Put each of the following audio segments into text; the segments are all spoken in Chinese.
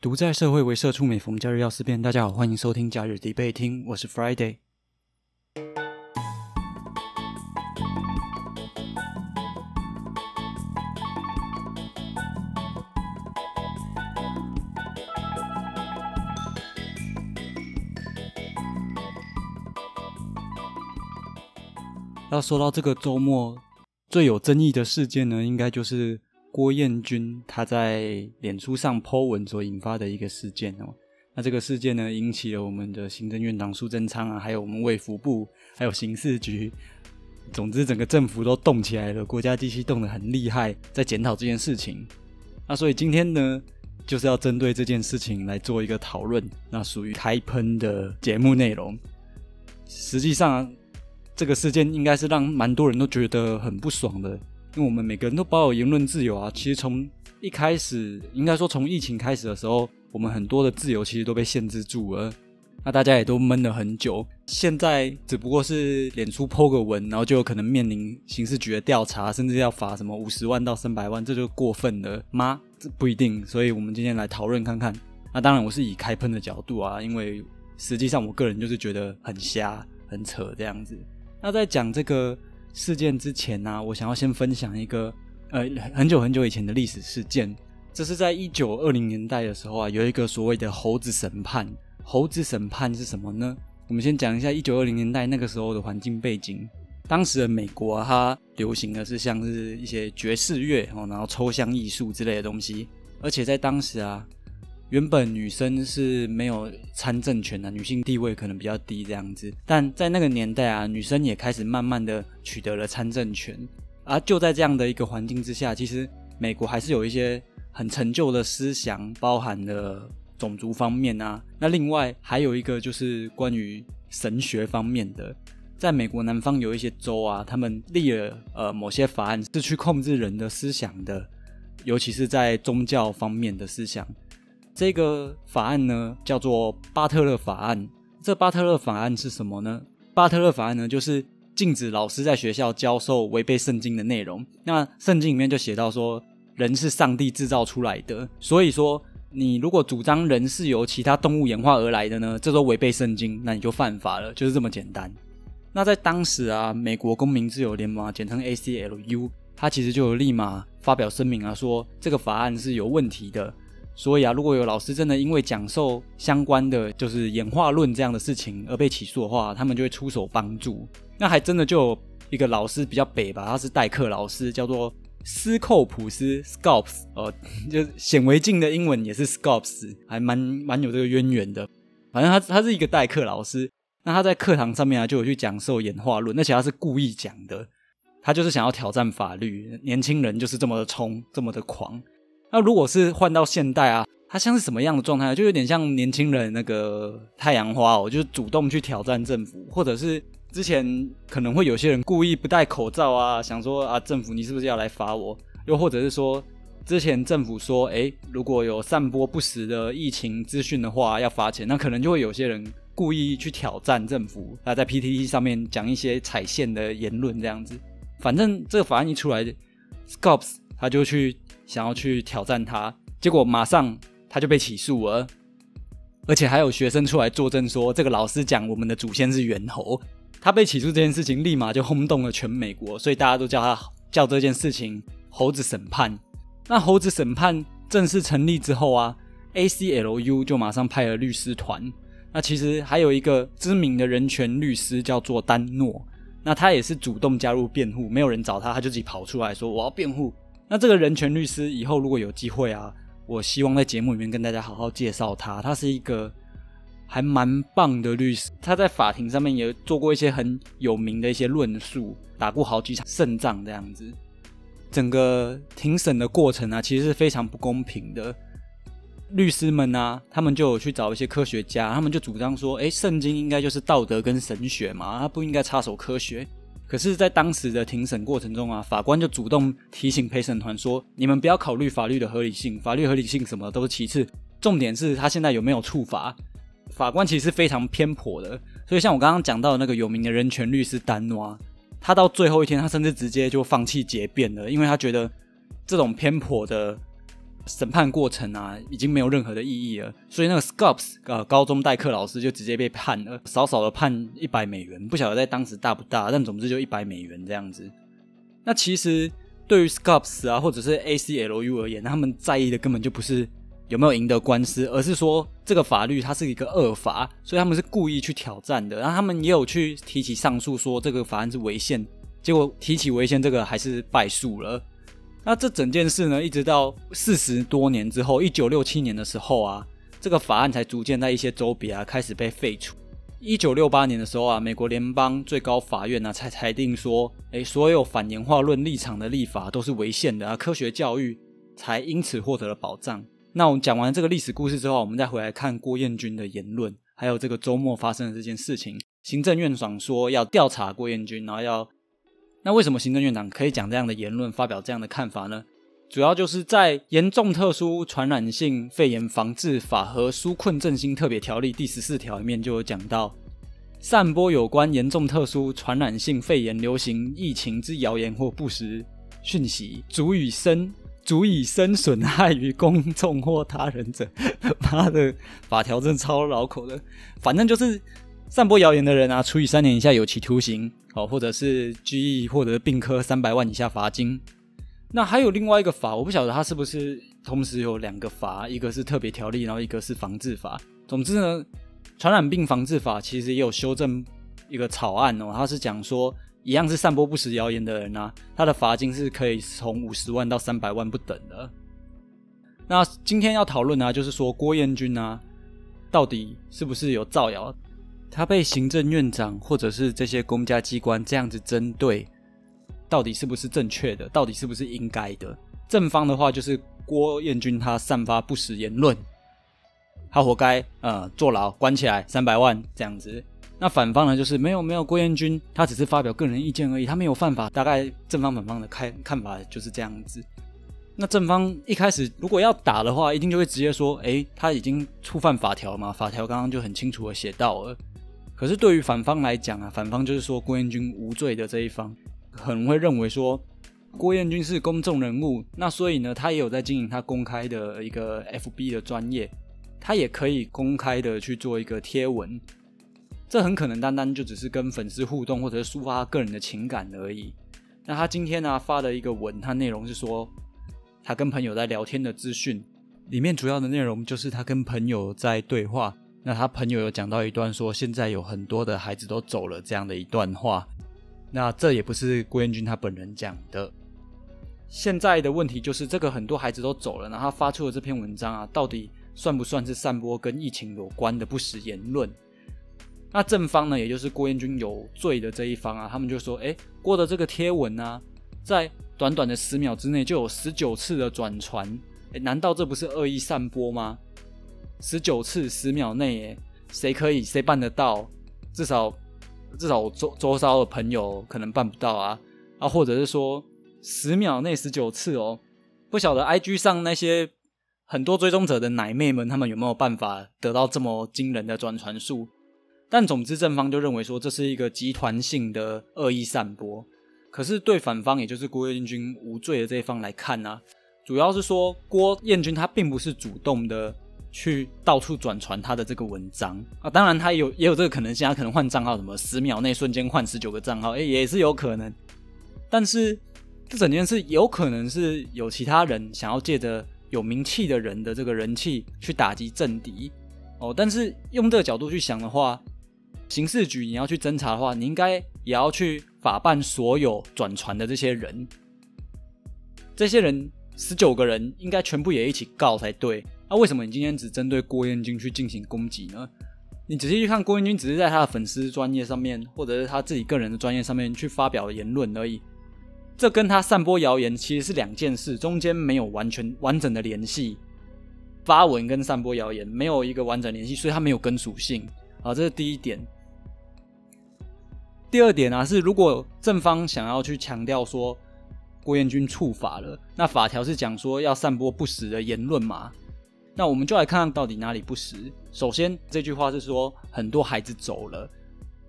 独在社会为社畜，每逢假日要思辨。大家好，欢迎收听假日必备听，我是 Friday。要说到这个周末最有争议的事件呢，应该就是郭彦军他在脸书上 po 文所引发的一个事件哦。那这个事件呢，引起了我们的行政院长苏贞昌啊，还有我们卫福部，还有刑事局，总之整个政府都动起来了，国家机器动得很厉害，在检讨这件事情。那所以今天呢，就是要针对这件事情来做一个讨论，那属于开喷的节目内容。实际上。这个事件应该是让蛮多人都觉得很不爽的，因为我们每个人都保有言论自由啊。其实从一开始，应该说从疫情开始的时候，我们很多的自由其实都被限制住了。那大家也都闷了很久，现在只不过是脸书 po 个文，然后就有可能面临刑事局的调查，甚至要罚什么五十万到三百万，这就过分了吗？这不一定。所以我们今天来讨论看看。那当然我是以开喷的角度啊，因为实际上我个人就是觉得很瞎、很扯这样子。那在讲这个事件之前呢，我想要先分享一个呃很久很久以前的历史事件。这是在一九二零年代的时候啊，有一个所谓的猴子审判。猴子审判是什么呢？我们先讲一下一九二零年代那个时候的环境背景。当时的美国啊，它流行的是像是一些爵士乐哦，然后抽象艺术之类的东西。而且在当时啊。原本女生是没有参政权的，女性地位可能比较低这样子。但在那个年代啊，女生也开始慢慢的取得了参政权。而就在这样的一个环境之下，其实美国还是有一些很陈旧的思想，包含了种族方面啊。那另外还有一个就是关于神学方面的，在美国南方有一些州啊，他们立了呃某些法案是去控制人的思想的，尤其是在宗教方面的思想。这个法案呢，叫做巴特勒法案。这巴特勒法案是什么呢？巴特勒法案呢，就是禁止老师在学校教授违背圣经的内容。那圣经里面就写到说，人是上帝制造出来的，所以说你如果主张人是由其他动物演化而来的呢，这都违背圣经，那你就犯法了，就是这么简单。那在当时啊，美国公民自由联盟，简称 ACLU，它其实就有立马发表声明啊，说这个法案是有问题的。所以啊，如果有老师真的因为讲授相关的就是演化论这样的事情而被起诉的话，他们就会出手帮助。那还真的就有一个老师比较北吧，他是代课老师，叫做斯寇普斯 （Scopes），呃，就显微镜的英文也是 Scopes，还蛮蛮有这个渊源的。反正他他是一个代课老师，那他在课堂上面啊就有去讲授演化论，而且他是故意讲的，他就是想要挑战法律。年轻人就是这么的冲，这么的狂。那如果是换到现代啊，它像是什么样的状态？就有点像年轻人那个太阳花哦，就是主动去挑战政府，或者是之前可能会有些人故意不戴口罩啊，想说啊，政府你是不是要来罚我？又或者是说，之前政府说，哎，如果有散播不实的疫情资讯的话，要罚钱，那可能就会有些人故意去挑战政府，他在 PTT 上面讲一些踩线的言论这样子。反正这个法案一出来，Scopes 他就去。想要去挑战他，结果马上他就被起诉了，而且还有学生出来作证说，这个老师讲我们的祖先是猿猴。他被起诉这件事情立马就轰动了全美国，所以大家都叫他叫这件事情“猴子审判”。那猴子审判正式成立之后啊，ACLU 就马上派了律师团。那其实还有一个知名的人权律师叫做丹诺，那他也是主动加入辩护，没有人找他，他就自己跑出来说我要辩护。那这个人权律师以后如果有机会啊，我希望在节目里面跟大家好好介绍他。他是一个还蛮棒的律师，他在法庭上面也做过一些很有名的一些论述，打过好几场胜仗这样子。整个庭审的过程啊，其实是非常不公平的。律师们啊，他们就有去找一些科学家，他们就主张说，诶，圣经应该就是道德跟神学嘛，他不应该插手科学。可是，在当时的庭审过程中啊，法官就主动提醒陪审团说：“你们不要考虑法律的合理性，法律合理性什么都是其次，重点是他现在有没有处罚。”法官其实是非常偏颇的，所以像我刚刚讲到的那个有名的人权律师丹诺，他到最后一天，他甚至直接就放弃结辩了，因为他觉得这种偏颇的审判过程啊，已经没有任何的意义了。所以那个 Scops 呃高中代课老师就直接被判了，少少的判一百美元，不晓得在当时大不大，但总之就一百美元这样子。那其实对于 Scops 啊或者是 ACLU 而言，他们在意的根本就不是有没有赢得官司，而是说这个法律它是一个恶法，所以他们是故意去挑战的。然后他们也有去提起上诉，说这个法案是违宪。结果提起违宪这个还是败诉了。那这整件事呢，一直到四十多年之后，一九六七年的时候啊，这个法案才逐渐在一些州别啊开始被废除。一九六八年的时候啊，美国联邦最高法院呢才裁定说，哎，所有反演化论立场的立法都是违宪的啊，科学教育才因此获得了保障。那我们讲完这个历史故事之后，我们再回来看郭彦军的言论，还有这个周末发生的这件事情。行政院长说要调查郭彦军，然后要。那为什么行政院长可以讲这样的言论，发表这样的看法呢？主要就是在《严重特殊传染性肺炎防治法》和《纾困振兴特别条例》第十四条里面就有讲到，散播有关严重特殊传染性肺炎流行疫情之谣言或不实讯息，足以生足以生损害于公众或他人者，妈的，法条真超绕口的，反正就是散播谣言的人啊，处以三年以下有期徒刑。哦，或者是拘役，或者是并科三百万以下罚金。那还有另外一个法，我不晓得它是不是同时有两个法，一个是特别条例，然后一个是防治法。总之呢，传染病防治法其实也有修正一个草案哦，它是讲说，一样是散播不实谣言的人啊，他的罚金是可以从五十万到三百万不等的。那今天要讨论呢，就是说郭彦军啊，到底是不是有造谣？他被行政院长或者是这些公家机关这样子针对，到底是不是正确的？到底是不是应该的？正方的话就是郭彦军他散发不实言论，他活该，呃，坐牢关起来三百万这样子。那反方呢，就是没有没有郭彦军，他只是发表个人意见而已，他没有犯法。大概正方反方的看看法就是这样子。那正方一开始如果要打的话，一定就会直接说，诶，他已经触犯法条嘛，法条刚刚就很清楚的写到了。可是对于反方来讲啊，反方就是说郭彦军无罪的这一方，可能会认为说郭彦军是公众人物，那所以呢，他也有在经营他公开的一个 FB 的专业，他也可以公开的去做一个贴文，这很可能单单就只是跟粉丝互动或者是抒发个人的情感而已。那他今天呢发的一个文，他内容是说他跟朋友在聊天的资讯，里面主要的内容就是他跟朋友在对话。那他朋友有讲到一段说，现在有很多的孩子都走了这样的一段话。那这也不是郭彦军他本人讲的。现在的问题就是，这个很多孩子都走了，然后发出的这篇文章啊，到底算不算是散播跟疫情有关的不实言论？那正方呢，也就是郭彦军有罪的这一方啊，他们就说：，哎，郭的这个贴文呢，在短短的十秒之内就有十九次的转传，哎，难道这不是恶意散播吗？十九次十秒内，谁可以谁办得到？至少至少我周周遭的朋友可能办不到啊啊！或者是说十秒内十九次哦，不晓得 IG 上那些很多追踪者的奶妹们，他们有没有办法得到这么惊人的转传数？但总之正方就认为说这是一个集团性的恶意散播。可是对反方，也就是郭彦军无罪的这一方来看呢，主要是说郭彦军他并不是主动的。去到处转传他的这个文章啊，当然他有也有这个可能性，他可能换账号，什么十秒内瞬间换十九个账号，哎，也是有可能。但是这整件事有可能是有其他人想要借着有名气的人的这个人气去打击政敌哦。但是用这个角度去想的话，刑事局你要去侦查的话，你应该也要去法办所有转传的这些人，这些人十九个人应该全部也一起告才对。那为什么你今天只针对郭彦军去进行攻击呢？你仔细去看，郭彦军只是在他的粉丝专业上面，或者是他自己个人的专业上面去发表言论而已。这跟他散播谣言其实是两件事，中间没有完全完整的联系。发文跟散播谣言没有一个完整联系，所以他没有根属性。啊，这是第一点。第二点啊，是如果正方想要去强调说郭彦军触法了，那法条是讲说要散播不实的言论嘛？那我们就来看看到底哪里不实。首先，这句话是说很多孩子走了。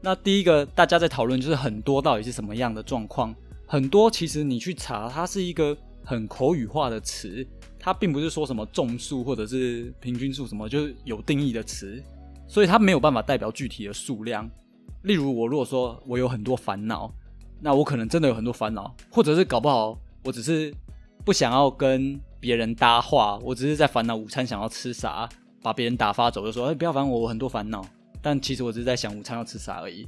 那第一个大家在讨论就是很多到底是什么样的状况？很多其实你去查，它是一个很口语化的词，它并不是说什么众数或者是平均数什么，就是有定义的词，所以它没有办法代表具体的数量。例如，我如果说我有很多烦恼，那我可能真的有很多烦恼，或者是搞不好我只是不想要跟别人搭话，我只是在烦恼午餐想要吃啥，把别人打发走，就说哎不要烦我，我很多烦恼。但其实我只是在想午餐要吃啥而已。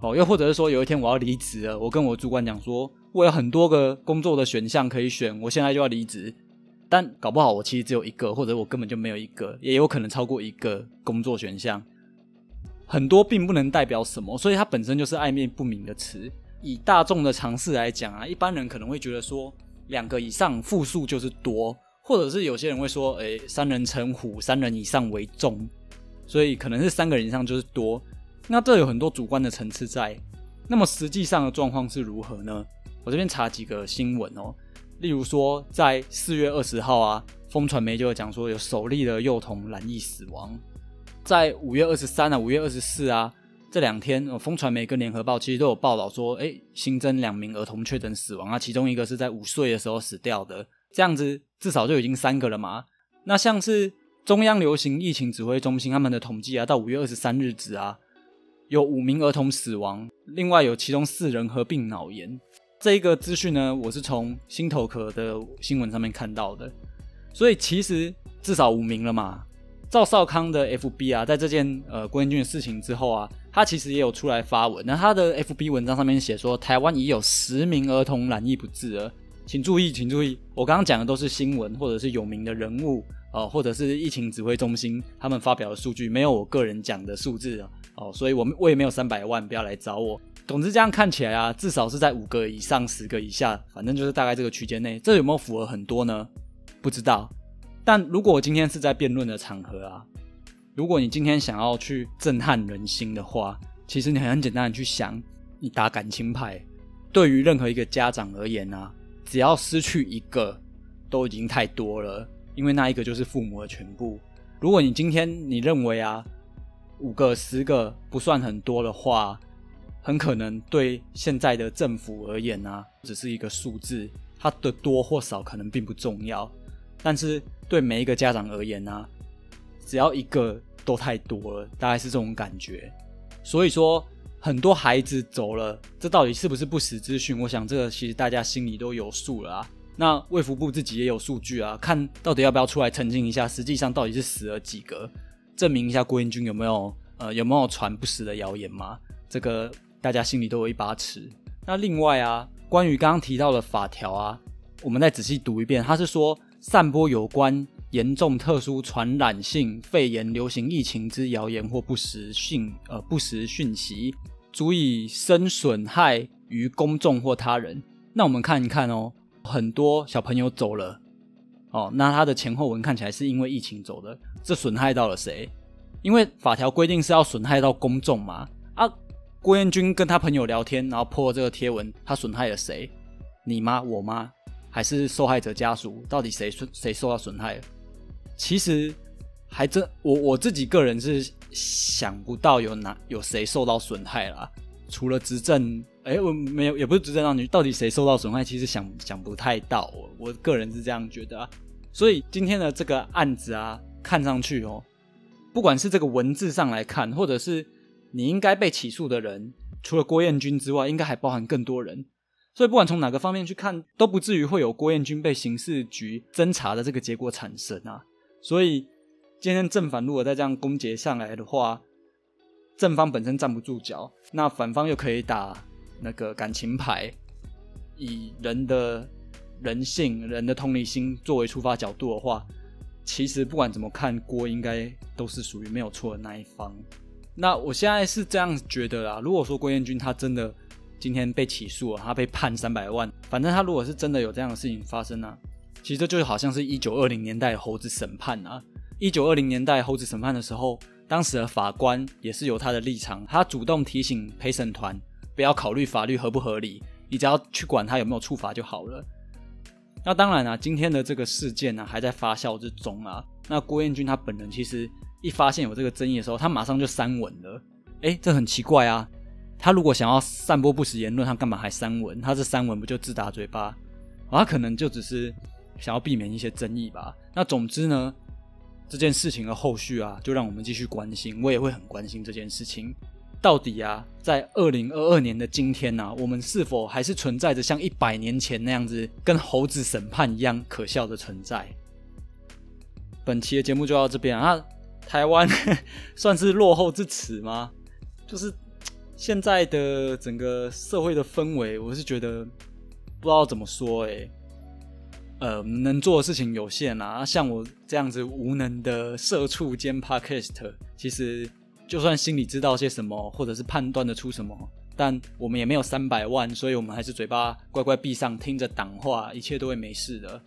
哦，又或者是说有一天我要离职了，我跟我主管讲说，我有很多个工作的选项可以选，我现在就要离职。但搞不好我其实只有一个，或者我根本就没有一个，也有可能超过一个工作选项。很多并不能代表什么，所以它本身就是暧昧不明的词。以大众的常识来讲啊，一般人可能会觉得说，两个以上复数就是多，或者是有些人会说，诶，三人成虎，三人以上为重，所以可能是三个人以上就是多。那这有很多主观的层次在。那么实际上的状况是如何呢？我这边查几个新闻哦。例如说，在四月二十号啊，风传媒就有讲说有首例的幼童染疫死亡。在五月二十三啊，五月二十四啊，这两天，风传媒跟联合报其实都有报道说，哎，新增两名儿童确诊死亡啊，其中一个是在五岁的时候死掉的，这样子至少就已经三个了嘛。那像是中央流行疫情指挥中心他们的统计啊，到五月二十三日止啊，有五名儿童死亡，另外有其中四人合并脑炎。这一个资讯呢，我是从心头壳的新闻上面看到的，所以其实至少五名了嘛。赵少康的 FB 啊，在这件呃郭彦军的事情之后啊，他其实也有出来发文。那他的 FB 文章上面写说，台湾已有十名儿童染疫不治了，请注意，请注意，我刚刚讲的都是新闻或者是有名的人物呃，或者是疫情指挥中心他们发表的数据，没有我个人讲的数字哦，所以我我也没有三百万，不要来找我。总之这样看起来啊，至少是在五个以上、十个以下，反正就是大概这个区间内。这有没有符合很多呢？不知道。但如果我今天是在辩论的场合啊，如果你今天想要去震撼人心的话，其实你很简单的去想，你打感情牌，对于任何一个家长而言啊，只要失去一个，都已经太多了，因为那一个就是父母的全部。如果你今天你认为啊，五个、十个不算很多的话。很可能对现在的政府而言啊，只是一个数字，它的多或少可能并不重要。但是对每一个家长而言呢，只要一个都太多了，大概是这种感觉。所以说，很多孩子走了，这到底是不是不实资讯？我想这个其实大家心里都有数了啊。那卫福部自己也有数据啊，看到底要不要出来澄清一下，实际上到底是死了几个，证明一下郭英军有没有呃有没有传不实的谣言吗？这个。大家心里都有一把尺。那另外啊，关于刚刚提到的法条啊，我们再仔细读一遍。他是说，散播有关严重特殊传染性肺炎流行疫情之谣言或不实讯呃不实讯息，足以生损害于公众或他人。那我们看一看哦，很多小朋友走了哦，那他的前后文看起来是因为疫情走的，这损害到了谁？因为法条规定是要损害到公众嘛啊。郭彦军跟他朋友聊天，然后破了这个贴文，他损害了谁？你吗？我妈？还是受害者家属？到底谁损谁受到损害？其实还真我我自己个人是想不到有哪有谁受到损害了，除了执政，哎，我没有，也不是执政当局，到底谁受到损害？其实想想不太到，我个人是这样觉得啊。所以今天的这个案子啊，看上去哦，不管是这个文字上来看，或者是。你应该被起诉的人，除了郭彦军之外，应该还包含更多人。所以不管从哪个方面去看，都不至于会有郭彦军被刑事局侦查的这个结果产生啊。所以今天正反如果再这样攻讦上来的话，正方本身站不住脚，那反方又可以打那个感情牌，以人的人性、人的同理心作为出发角度的话，其实不管怎么看，郭应该都是属于没有错的那一方。那我现在是这样觉得啦。如果说郭彦军他真的今天被起诉了，他被判三百万，反正他如果是真的有这样的事情发生呢，其实这就好像是一九二零年代猴子审判啊。一九二零年代猴子审判的时候，当时的法官也是有他的立场，他主动提醒陪审团不要考虑法律合不合理，你只要去管他有没有处罚就好了。那当然啊，今天的这个事件呢还在发酵之中啊。那郭彦军他本人其实。一发现有这个争议的时候，他马上就删文了。哎，这很奇怪啊！他如果想要散播不实言论，他干嘛还删文？他这删文不就自打嘴巴？他可能就只是想要避免一些争议吧。那总之呢，这件事情的后续啊，就让我们继续关心，我也会很关心这件事情。到底啊，在二零二二年的今天呢，我们是否还是存在着像一百年前那样子跟猴子审判一样可笑的存在？本期的节目就到这边啊。台湾 算是落后至此吗？就是现在的整个社会的氛围，我是觉得不知道怎么说哎。呃，能做的事情有限啊，像我这样子无能的社畜兼 podcast，其实。就算心里知道些什么，或者是判断得出什么，但我们也没有三百万，所以我们还是嘴巴乖乖闭上，听着党话，一切都会没事的。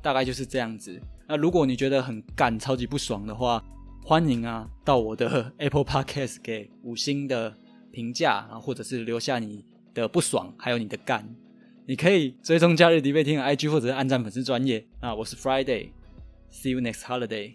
大概就是这样子。那如果你觉得很干、超级不爽的话，欢迎啊，到我的 Apple Podcast 给五星的评价啊，或者是留下你的不爽，还有你的干。你可以追踪假日迪贝听的 IG，或者是按赞粉丝专业。啊，我是 Friday，See you next holiday。